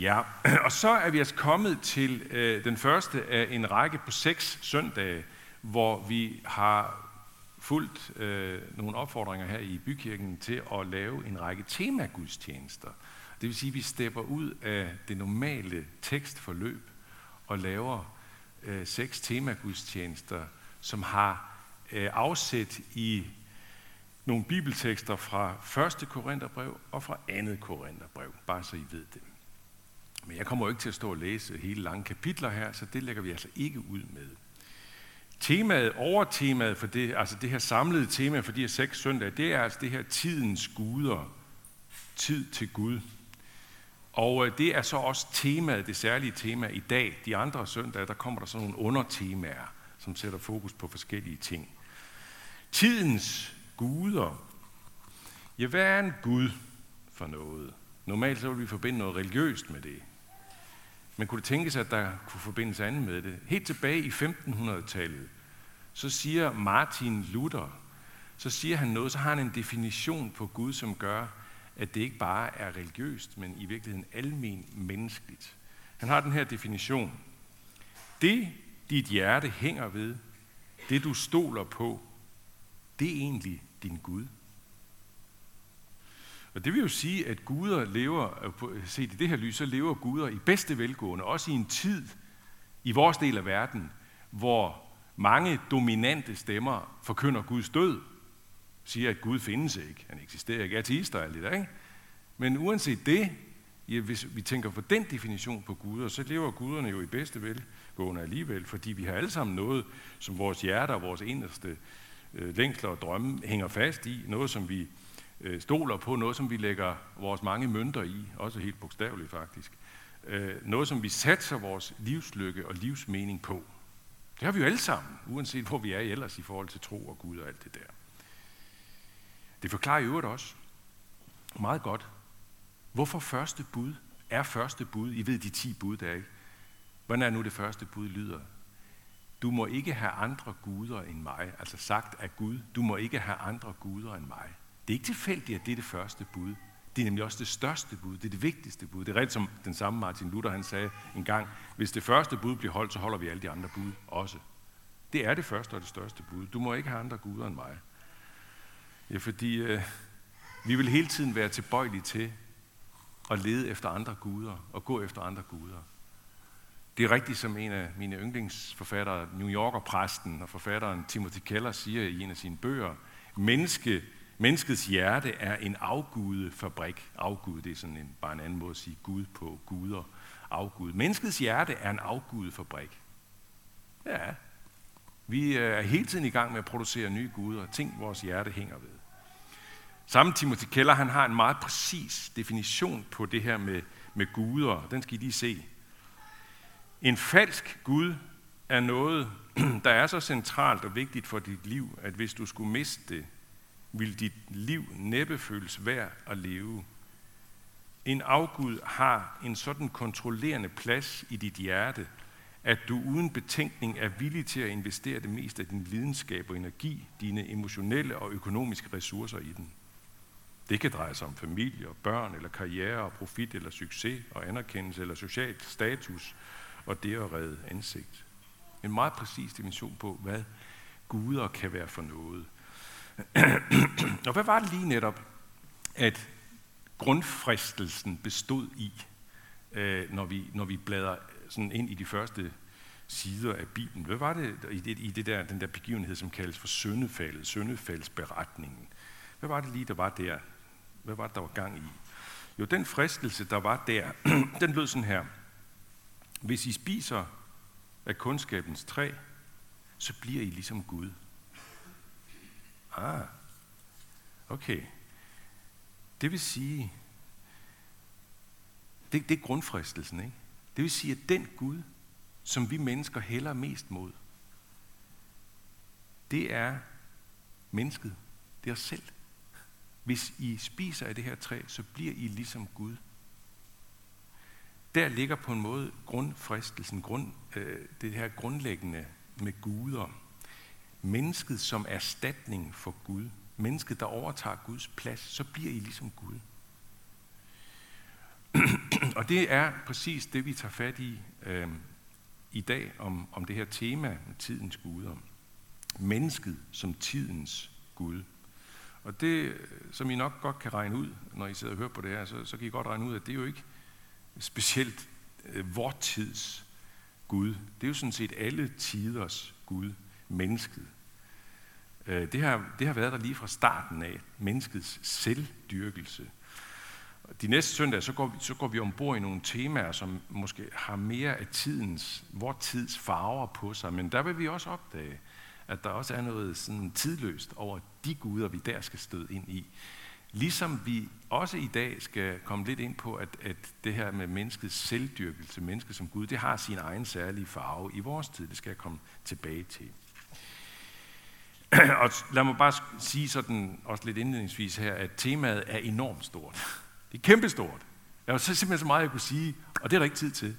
Ja, og så er vi altså kommet til øh, den første af en række på seks søndage, hvor vi har fulgt øh, nogle opfordringer her i bykirken til at lave en række temagudstjenester. Det vil sige, at vi stepper ud af det normale tekstforløb og laver øh, seks temagudstjenester, som har øh, afsæt i nogle bibeltekster fra 1. Korintherbrev og fra 2. Korintherbrev, bare så I ved det. Men jeg kommer jo ikke til at stå og læse hele lange kapitler her, så det lægger vi altså ikke ud med. Temaet, overtemaet for det, altså det her samlede tema for de her seks søndage, det er altså det her tidens guder. Tid til Gud. Og øh, det er så også temaet, det særlige tema i dag. De andre søndage, der kommer der sådan nogle undertemaer, som sætter fokus på forskellige ting. Tidens guder. Ja, hvad er en Gud for noget? Normalt så vil vi forbinde noget religiøst med det. Men kunne det tænkes, at der kunne forbindes andet med det? Helt tilbage i 1500-tallet, så siger Martin Luther, så siger han noget, så har han en definition på Gud, som gør, at det ikke bare er religiøst, men i virkeligheden almen menneskeligt. Han har den her definition. Det, dit hjerte hænger ved, det du stoler på, det er egentlig din Gud. Og det vil jo sige, at guder lever, øh, øh, set i det her lys, så lever guder i bedste velgående, også i en tid i vores del af verden, hvor mange dominante stemmer forkynder Guds død, siger, at Gud findes ikke, han eksisterer ikke, ateister og lidt, ikke? Men uanset det, ja, hvis vi tænker på den definition på guder, så lever guderne jo i bedste velgående alligevel, fordi vi har alle sammen noget, som vores hjerter og vores inderste øh, længsler og drømme hænger fast i, noget som vi øh, stoler på, noget som vi lægger vores mange mønter i, også helt bogstaveligt faktisk. Øh, noget som vi satser vores livslykke og livsmening på. Det har vi jo alle sammen, uanset hvor vi er ellers i forhold til tro og Gud og alt det der. Det forklarer i øvrigt også meget godt, hvorfor første bud er første bud. I ved de ti bud, der er ikke. Hvordan er nu det første bud lyder? Du må ikke have andre guder end mig. Altså sagt af Gud, du må ikke have andre guder end mig. Det er ikke tilfældigt, at det er det første bud. Det er nemlig også det største bud, det er det vigtigste bud. Det er rigtigt, som den samme Martin Luther han sagde en gang, hvis det første bud bliver holdt, så holder vi alle de andre bud også. Det er det første og det største bud. Du må ikke have andre guder end mig. Ja, fordi øh, vi vil hele tiden være tilbøjelige til at lede efter andre guder og gå efter andre guder. Det er rigtigt, som en af mine yndlingsforfattere, New Yorker-præsten og forfatteren Timothy Keller siger i en af sine bøger, menneske Menneskets hjerte er en afgudefabrik. Afgud, det er sådan en, bare en anden måde at sige Gud på, guder, afgud. Menneskets hjerte er en afgudefabrik. Ja, vi øh, er hele tiden i gang med at producere nye guder, ting vores hjerte hænger ved. Samme Timothy Keller, han har en meget præcis definition på det her med, med guder. Den skal I lige se. En falsk Gud er noget, der er så centralt og vigtigt for dit liv, at hvis du skulle miste det, vil dit liv næppe føles værd at leve. En afgud har en sådan kontrollerende plads i dit hjerte, at du uden betænkning er villig til at investere det meste af din lidenskab og energi, dine emotionelle og økonomiske ressourcer i den. Det kan dreje sig om familie og børn, eller karriere og profit, eller succes og anerkendelse, eller social status, og det at redde ansigt. En meget præcis dimension på, hvad guder kan være for noget og hvad var det lige netop, at grundfristelsen bestod i, øh, når, vi, når vi bladrer sådan ind i de første sider af Bibelen? Hvad var det i, det, i det der, den der begivenhed, som kaldes for syndefaldet, syndefaldsberetningen? Hvad var det lige, der var der? Hvad var det, der var gang i? Jo, den fristelse, der var der, den lød sådan her. Hvis I spiser af kundskabens træ, så bliver I ligesom Gud. Ah, okay. Det vil sige, det, det er grundfristelsen, ikke? Det vil sige, at den Gud, som vi mennesker hælder mest mod, det er mennesket. Det er os selv. Hvis I spiser af det her træ, så bliver I ligesom Gud. Der ligger på en måde grundfristelsen, grund, øh, det her grundlæggende med guder. Mennesket som erstatning for Gud. Mennesket, der overtager Guds plads, så bliver I ligesom Gud. Og det er præcis det, vi tager fat i øh, i dag om, om det her tema med tidens guder. Mennesket som tidens Gud. Og det, øh, som I nok godt kan regne ud, når I sidder og hører på det her, så, så kan I godt regne ud, at det er jo ikke specielt øh, vor tids Gud. Det er jo sådan set alle tiders Gud, mennesket. Øh, det, har, det har været der lige fra starten af, menneskets selvdyrkelse. De næste søndage, så går, vi, så går vi ombord i nogle temaer, som måske har mere af tidens, vor tids farver på sig, men der vil vi også opdage, at der også er noget sådan tidløst over de guder, vi der skal støde ind i. Ligesom vi også i dag skal komme lidt ind på, at, at det her med menneskets selvdyrkelse, mennesket som Gud, det har sin egen særlige farve i vores tid. Det skal jeg komme tilbage til. Og lad mig bare sige sådan, også lidt indledningsvis her, at temaet er enormt stort. Det er kæmpestort. Jeg har så simpelthen så meget, jeg kunne sige, og det er der ikke tid til.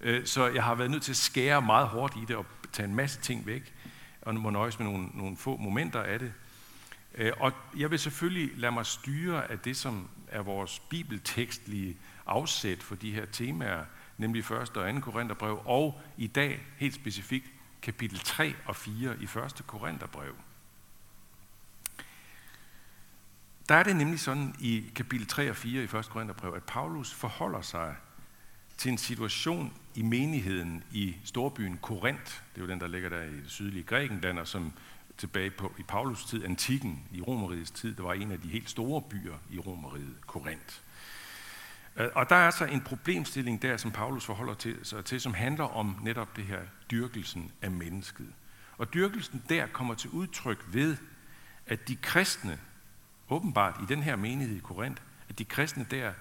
Øh, så jeg har været nødt til at skære meget hårdt i det og tage en masse ting væk, og nu må nøjes med nogle, nogle få momenter af det. Øh, og jeg vil selvfølgelig lade mig styre af det, som er vores bibeltekstlige afsæt for de her temaer, nemlig 1. og 2. Korintherbrev, og i dag helt specifikt kapitel 3 og 4 i 1. Korintherbrev. Der er det nemlig sådan i kapitel 3 og 4 i 1. Korintherbrev, at Paulus forholder sig til en situation i menigheden i storbyen Korinth. Det er jo den, der ligger der i det sydlige Grækenland, og som tilbage på, i Paulus tid, antikken, i Romerigets tid, der var en af de helt store byer i Romeriet, Korinth. Øh, og der er så en problemstilling der, som Paulus forholder til, sig til, som handler om netop det her dyrkelsen af mennesket. Og dyrkelsen der kommer til udtryk ved, at de kristne, åbenbart i den her menighed i Korinth, at de kristne der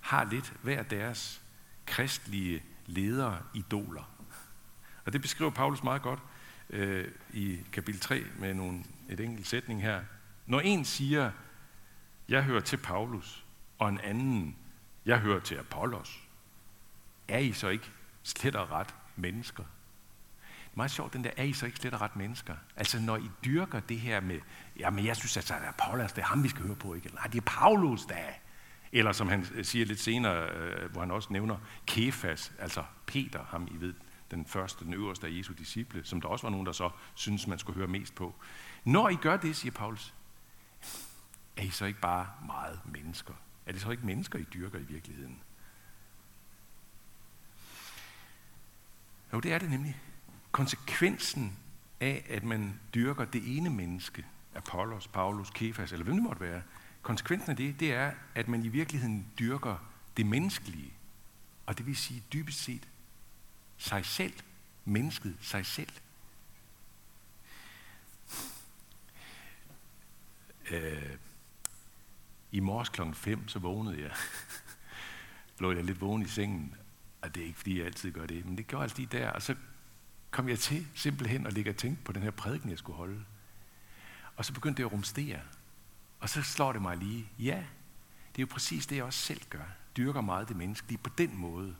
har lidt hver deres kristlige ledere, idoler. Og det beskriver Paulus meget godt øh, i kapitel 3 med nogle, et enkelt sætning her. Når en siger, jeg hører til Paulus, og en anden, jeg hører til Apollos, er I så ikke slet og ret mennesker? Det er meget sjovt, den der, er I så ikke slet og ret mennesker? Altså når I dyrker det her med, jamen jeg synes altså, at Apollos, det er ham, vi skal høre på, ikke? Nej, det er Paulus, der er. Eller som han siger lidt senere, øh, hvor han også nævner Kefas, altså Peter, ham I ved, den første, den øverste af Jesu disciple, som der også var nogen, der så synes man skulle høre mest på. Når I gør det, siger Paulus, er I så ikke bare meget mennesker? Er det så ikke mennesker, I dyrker i virkeligheden? Jo, det er det nemlig. Konsekvensen af, at man dyrker det ene menneske, Apollos, Paulus, Kefas, eller hvem det måtte være, konsekvensen af det, det er, at man i virkeligheden dyrker det menneskelige. Og det vil sige dybest set sig selv. Mennesket sig selv. Øh, i morges klokken 5, så vågnede jeg. Lå jeg lidt vågen i sengen. Og det er ikke, fordi jeg altid gør det, men det gjorde jeg altid der. Og så kom jeg til simpelthen at ligge og tænke på den her prædiken, jeg skulle holde. Og så begyndte det at rumstere. Og så slår det mig lige, ja, det er jo præcis det, jeg også selv gør. Dyrker meget det menneskelige på den måde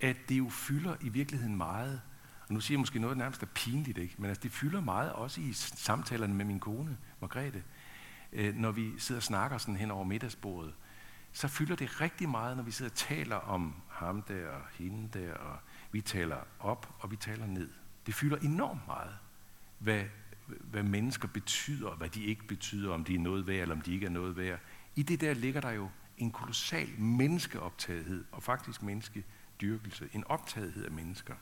at det jo fylder i virkeligheden meget. Og nu siger jeg måske noget nærmest er pinligt, ikke? men altså, det fylder meget også i samtalerne med min kone, Margrethe. Øh, når vi sidder og snakker sådan hen over middagsbordet, så fylder det rigtig meget, når vi sidder og taler om ham der og hende der, og vi taler op og vi taler ned. Det fylder enormt meget, hvad, hvad mennesker betyder, hvad de ikke betyder, om de er noget værd, eller om de ikke er noget værd. I det der ligger der jo en kolossal menneskeoptagethed, og faktisk menneskedyrkelse, en optagethed af mennesker.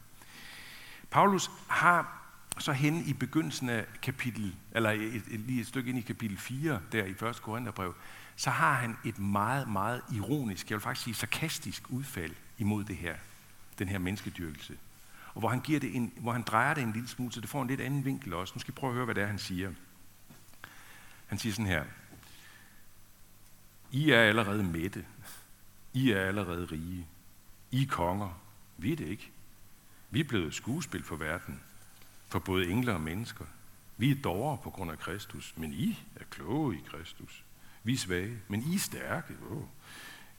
Paulus har så hen i begyndelsen af kapitel, eller et, et, lige et stykke ind i kapitel 4, der i 1. Korintherbrev, så har han et meget, meget ironisk, jeg vil faktisk sige sarkastisk udfald imod det her, den her menneskedyrkelse. Og hvor han, giver det en, hvor han drejer det en lille smule, så det får en lidt anden vinkel også. Nu skal I prøve at høre, hvad det er, han siger. Han siger sådan her. I er allerede mætte. I er allerede rige. I er konger. Vi er det ikke. Vi er blevet skuespil for verden, for både engle og mennesker. Vi er dårre på grund af Kristus, men I er kloge i Kristus. Vi er svage, men I er stærke. Oh.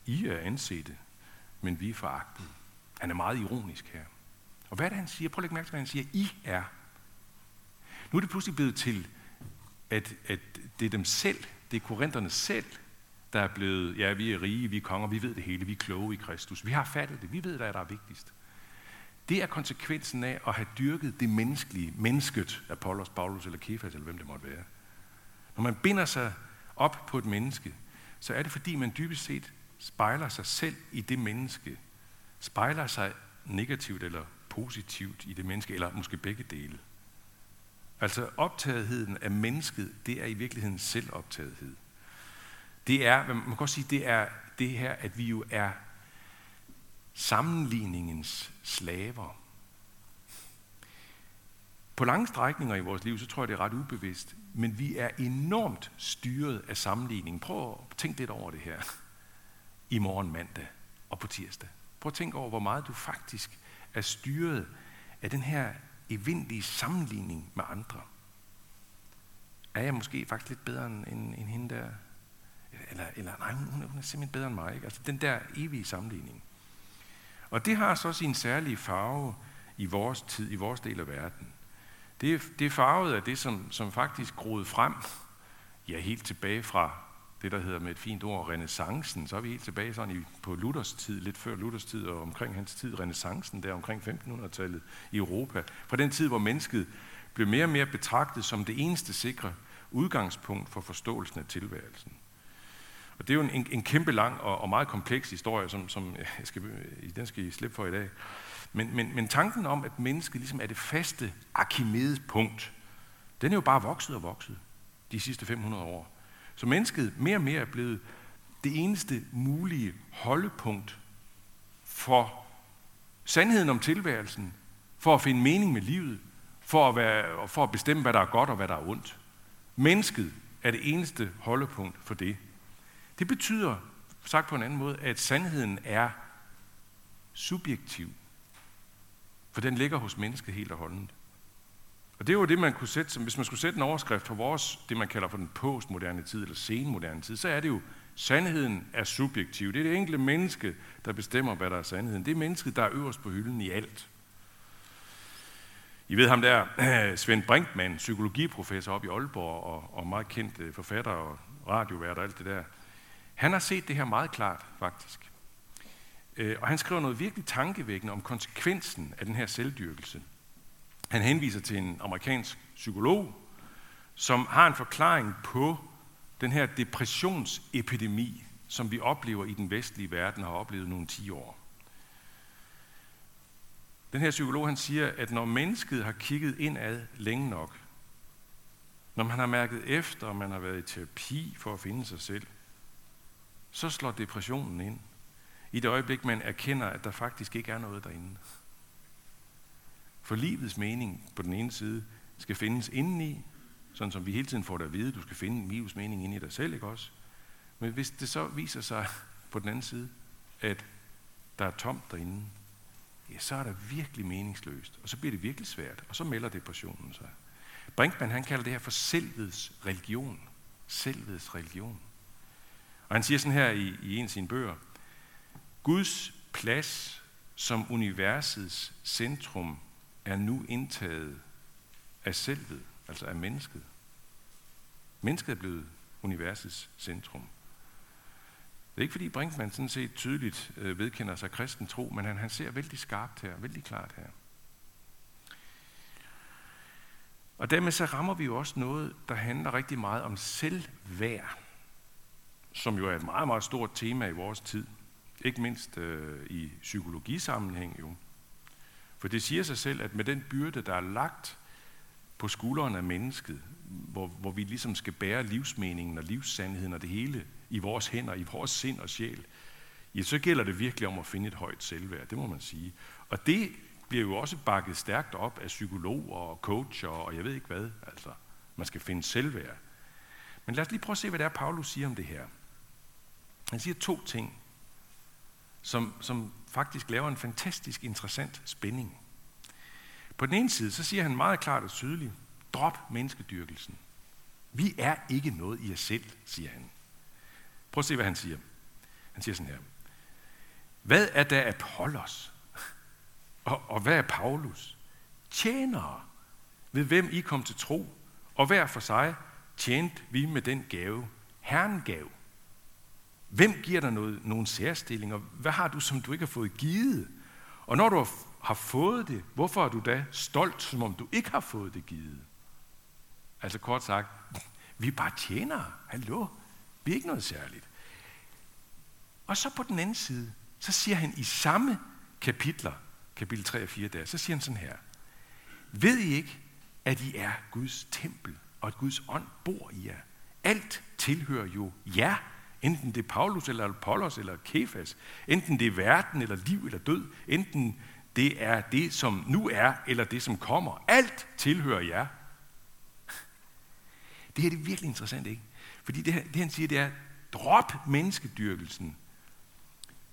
I er ansete, men vi er foragtet. Han er meget ironisk her. Og hvad er det, han siger? Prøv at lægge mærke til, hvad han siger. I er. Nu er det pludselig blevet til, at, at det er dem selv, det er korinterne selv, der er blevet, ja, vi er rige, vi er konger, vi ved det hele, vi er kloge i Kristus. Vi har fattet det, vi ved, hvad der er vigtigst. Det er konsekvensen af at have dyrket det menneskelige, mennesket, Apollos, Paulus eller Kefas, eller hvem det måtte være. Når man binder sig op på et menneske, så er det fordi, man dybest set spejler sig selv i det menneske, spejler sig negativt eller positivt i det menneske, eller måske begge dele. Altså optagetheden af mennesket, det er i virkeligheden selvoptagethed. Det er, man kan godt sige, det er det her, at vi jo er sammenligningens slaver. På lange strækninger i vores liv, så tror jeg, det er ret ubevidst, men vi er enormt styret af sammenligning. Prøv at tænke lidt over det her i morgen mandag og på tirsdag. Prøv at tænke over, hvor meget du faktisk er styret af den her evindelige sammenligning med andre. Er jeg måske faktisk lidt bedre end, end, hende der? Eller, eller nej, hun, hun er simpelthen bedre end mig. Ikke? Altså den der evige sammenligning. Og det har så sin særlige farve i vores tid, i vores del af verden. Det det er farvet af det, som, som faktisk groede frem, ja, helt tilbage fra det, der hedder med et fint ord, renaissancen. Så er vi helt tilbage sådan i, på Luthers tid, lidt før Luthers tid, og omkring hans tid, renaissancen, der omkring 1500-tallet i Europa. Fra den tid, hvor mennesket blev mere og mere betragtet som det eneste sikre udgangspunkt for forståelsen af tilværelsen. Og det er jo en, en kæmpe lang og, og meget kompleks historie, som, som jeg skal, den skal I slippe for i dag. Men, men, men tanken om, at mennesket ligesom er det faste Archimedes punkt, den er jo bare vokset og vokset de sidste 500 år. Så mennesket mere og mere er blevet det eneste mulige holdepunkt for sandheden om tilværelsen, for at finde mening med livet, for at, være, for at bestemme, hvad der er godt og hvad der er ondt. Mennesket er det eneste holdepunkt for det. Det betyder, sagt på en anden måde, at sandheden er subjektiv. For den ligger hos mennesket helt og holdent. Og det er jo det, man kunne sætte, som, hvis man skulle sætte en overskrift for vores, det man kalder for den postmoderne tid, eller senmoderne tid, så er det jo, sandheden er subjektiv. Det er det enkelte menneske, der bestemmer, hvad der er sandheden. Det er mennesket, der er øverst på hylden i alt. I ved ham der, Svend Brinkmann, psykologiprofessor op i Aalborg, og, og meget kendt øh, forfatter og radiovært og alt det der. Han har set det her meget klart, faktisk. Øh, og han skriver noget virkelig tankevækkende om konsekvensen af den her selvdyrkelse. Han henviser til en amerikansk psykolog, som har en forklaring på den her depressionsepidemi, som vi oplever i den vestlige verden og har oplevet nogle 10 år. Den her psykolog han siger, at når mennesket har kigget indad længe nok, når man har mærket efter, og man har været i terapi for at finde sig selv, så slår depressionen ind. I det øjeblik, man erkender, at der faktisk ikke er noget derinde. For livets mening på den ene side skal findes indeni, sådan som vi hele tiden får det at vide, du skal finde livets mening inde i dig selv, ikke også? Men hvis det så viser sig på den anden side, at der er tomt derinde, ja, så er der virkelig meningsløst, og så bliver det virkelig svært, og så melder depressionen sig. Brinkmann, han kalder det her for selvets religion. Selvets religion. Og han siger sådan her i, i en af sine bøger, Guds plads som universets centrum er nu indtaget af selvet, altså af mennesket. Mennesket er blevet universets centrum. Det er ikke fordi Brinkmann sådan set tydeligt øh, vedkender sig kristen tro, men han, han ser vældig skarpt her, vældig klart her. Og dermed så rammer vi jo også noget, der handler rigtig meget om selvværd som jo er et meget, meget stort tema i vores tid. Ikke mindst øh, i psykologisammenhæng jo. For det siger sig selv, at med den byrde, der er lagt på skuldrene af mennesket, hvor, hvor vi ligesom skal bære livsmeningen og livssandheden og det hele i vores hænder, i vores sind og sjæl, ja, så gælder det virkelig om at finde et højt selvværd, det må man sige. Og det bliver jo også bakket stærkt op af psykologer og coacher og jeg ved ikke hvad. Altså, man skal finde selvværd. Men lad os lige prøve at se, hvad det er, Paulus siger om det her. Han siger to ting, som, som faktisk laver en fantastisk interessant spænding. På den ene side, så siger han meget klart og tydeligt, drop menneskedyrkelsen. Vi er ikke noget i os selv, siger han. Prøv at se, hvad han siger. Han siger sådan her. Hvad er der Apollos? Og, og hvad er Paulus? Tjenere, ved hvem I kom til tro, og hver for sig tjente vi med den gave, Herren gav. Hvem giver dig noget, nogle særstillinger? Hvad har du, som du ikke har fået givet? Og når du har fået det, hvorfor er du da stolt, som om du ikke har fået det givet? Altså kort sagt, vi er bare tjenere. Hallo? Vi er ikke noget særligt. Og så på den anden side, så siger han i samme kapitler, kapitel 3 og 4 der, så siger han sådan her. Ved I ikke, at I er Guds tempel, og at Guds ånd bor i jer? Alt tilhører jo jer, enten det er Paulus eller Apollos eller Kefas, enten det er verden eller liv eller død, enten det er det, som nu er, eller det, som kommer. Alt tilhører jer. Det her det er virkelig interessant, ikke? Fordi det, her, det han siger, det er, drop menneskedyrkelsen.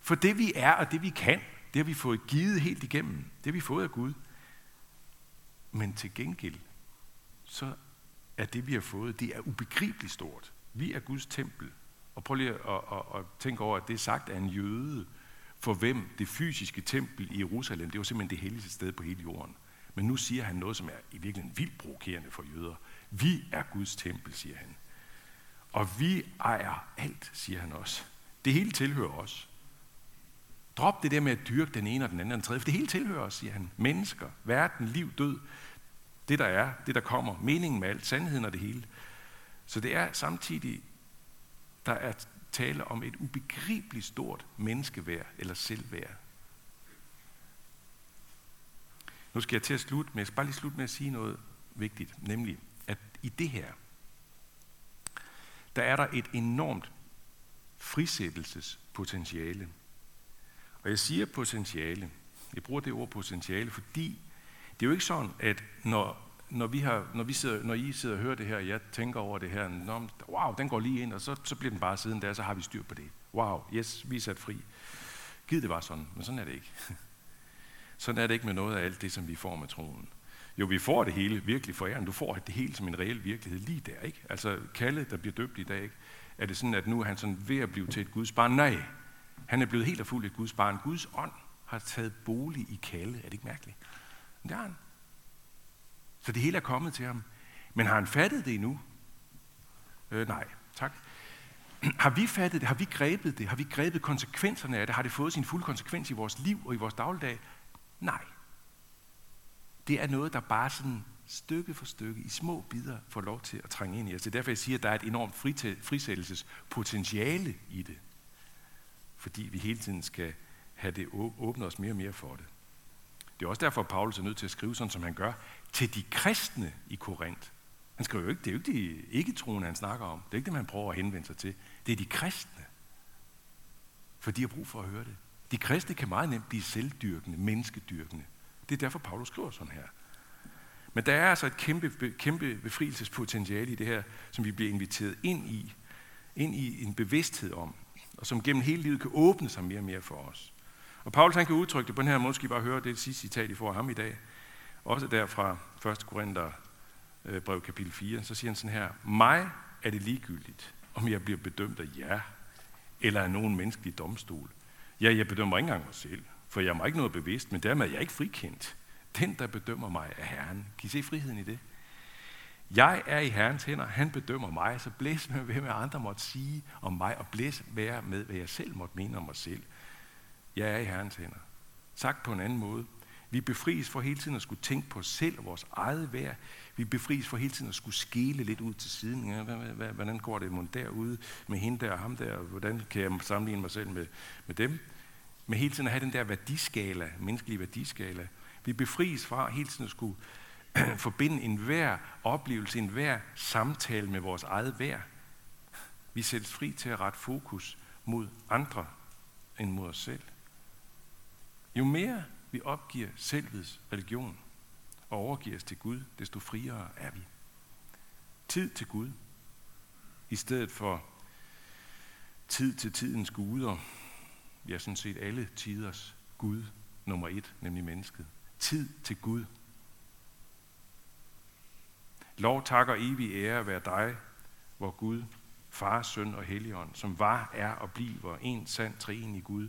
For det vi er og det vi kan, det har vi fået givet helt igennem. Det har vi fået af Gud. Men til gengæld, så er det vi har fået, det er ubegribeligt stort. Vi er Guds tempel. Og prøv lige at, at, at, at tænke over, at det er sagt af en jøde, for hvem det fysiske tempel i Jerusalem, det var simpelthen det helligste sted på hele jorden. Men nu siger han noget, som er i virkeligheden vildt provokerende for jøder. Vi er Guds tempel, siger han. Og vi ejer alt, siger han også. Det hele tilhører os. Drop det der med at dyrke den ene og den anden og den tredje, for det hele tilhører os, siger han. Mennesker, verden, liv, død. Det der er, det der kommer, meningen med alt, sandheden og det hele. Så det er samtidig, der er tale om et ubegribeligt stort menneskeværd eller selvværd. Nu skal jeg til at slutte med, jeg skal bare lige slutte med at sige noget vigtigt, nemlig at i det her, der er der et enormt frisættelsespotentiale. Og jeg siger potentiale. Jeg bruger det ord potentiale, fordi det er jo ikke sådan, at når, når, vi har, når, vi sidder, når I sidder og hører det her, og jeg tænker over det her, Nå, wow, den går lige ind, og så, så bliver den bare siden der, så har vi styr på det. Wow, yes, vi er sat fri. Gid det var sådan, men sådan er det ikke. Sådan er det ikke med noget af alt det, som vi får med troen. Jo, vi får det hele virkelig for æren. Du får det hele som en reel virkelighed lige der, ikke? Altså, Kalle, der bliver døbt i dag, ikke? Er det sådan, at nu er han sådan ved at blive til et Guds barn? Nej, han er blevet helt og fuldt et Guds barn. Guds ånd har taget bolig i Kalle. Er det ikke mærkeligt? Det har han. Så det hele er kommet til ham. Men har han fattet det endnu? Øh, nej, tak. Har vi fattet det? Har vi grebet det? Har vi grebet konsekvenserne af det? Har det fået sin fulde konsekvens i vores liv og i vores dagligdag? Nej. Det er noget, der bare sådan stykke for stykke, i små bidder, får lov til at trænge ind i os. Det er derfor, jeg siger, at der er et enormt frisættelsespotentiale i det. Fordi vi hele tiden skal have det åbnet os mere og mere for det. Det er også derfor, at Paulus er nødt til at skrive sådan, som han gør, til de kristne i Korinth. Han skriver jo ikke, det er jo ikke de ikke-troende, han snakker om. Det er ikke det, man prøver at henvende sig til. Det er de kristne. For de har brug for at høre det. De kristne kan meget nemt blive selvdyrkende, menneskedyrkende. Det er derfor, Paulus skriver sådan her. Men der er altså et kæmpe, kæmpe befrielsespotentiale i det her, som vi bliver inviteret ind i. Ind i en bevidsthed om, og som gennem hele livet kan åbne sig mere og mere for os. Og Paulus han kan udtrykke det på den her måde, skal I bare høre, det det sidste citat, I får af ham i dag. Også der fra 1. Korinther øh, brev kapitel 4, så siger han sådan her, mig er det ligegyldigt, om jeg bliver bedømt af jer, eller af nogen menneskelig domstol. Ja, jeg bedømmer ikke engang mig selv, for jeg er ikke noget bevidst, men dermed er jeg ikke frikendt. Den, der bedømmer mig, er Herren. Kan I se friheden i det? Jeg er i Herrens hænder, han bedømmer mig, så blæs med, hvad andre måtte sige om mig, og blæs være med, hvad jeg selv måtte mene om mig selv. Jeg er i Herrens hænder. Sagt på en anden måde, vi befries for hele tiden at skulle tænke på os selv og vores eget værd. Vi befries for hele tiden at skulle skele lidt ud til siden. Ja, hvordan går det mon derude med hende der og ham der? Hvordan kan jeg sammenligne mig selv med, med dem? Men hele tiden at have den der værdiskala, menneskelige værdiskala. Vi befries fra hele tiden at skulle forbinde enhver oplevelse, enhver samtale med vores eget værd. Vi sættes fri til at rette fokus mod andre end mod os selv. Jo mere vi opgiver selvets religion og overgiver os til Gud, desto friere er vi. Tid til Gud, i stedet for tid til tidens guder, ja sådan set alle tiders Gud nummer et, nemlig mennesket. Tid til Gud. Lov takker evig ære være dig, hvor Gud, Far, Søn og Helligånd, som var, er og bliver en sand træen i Gud,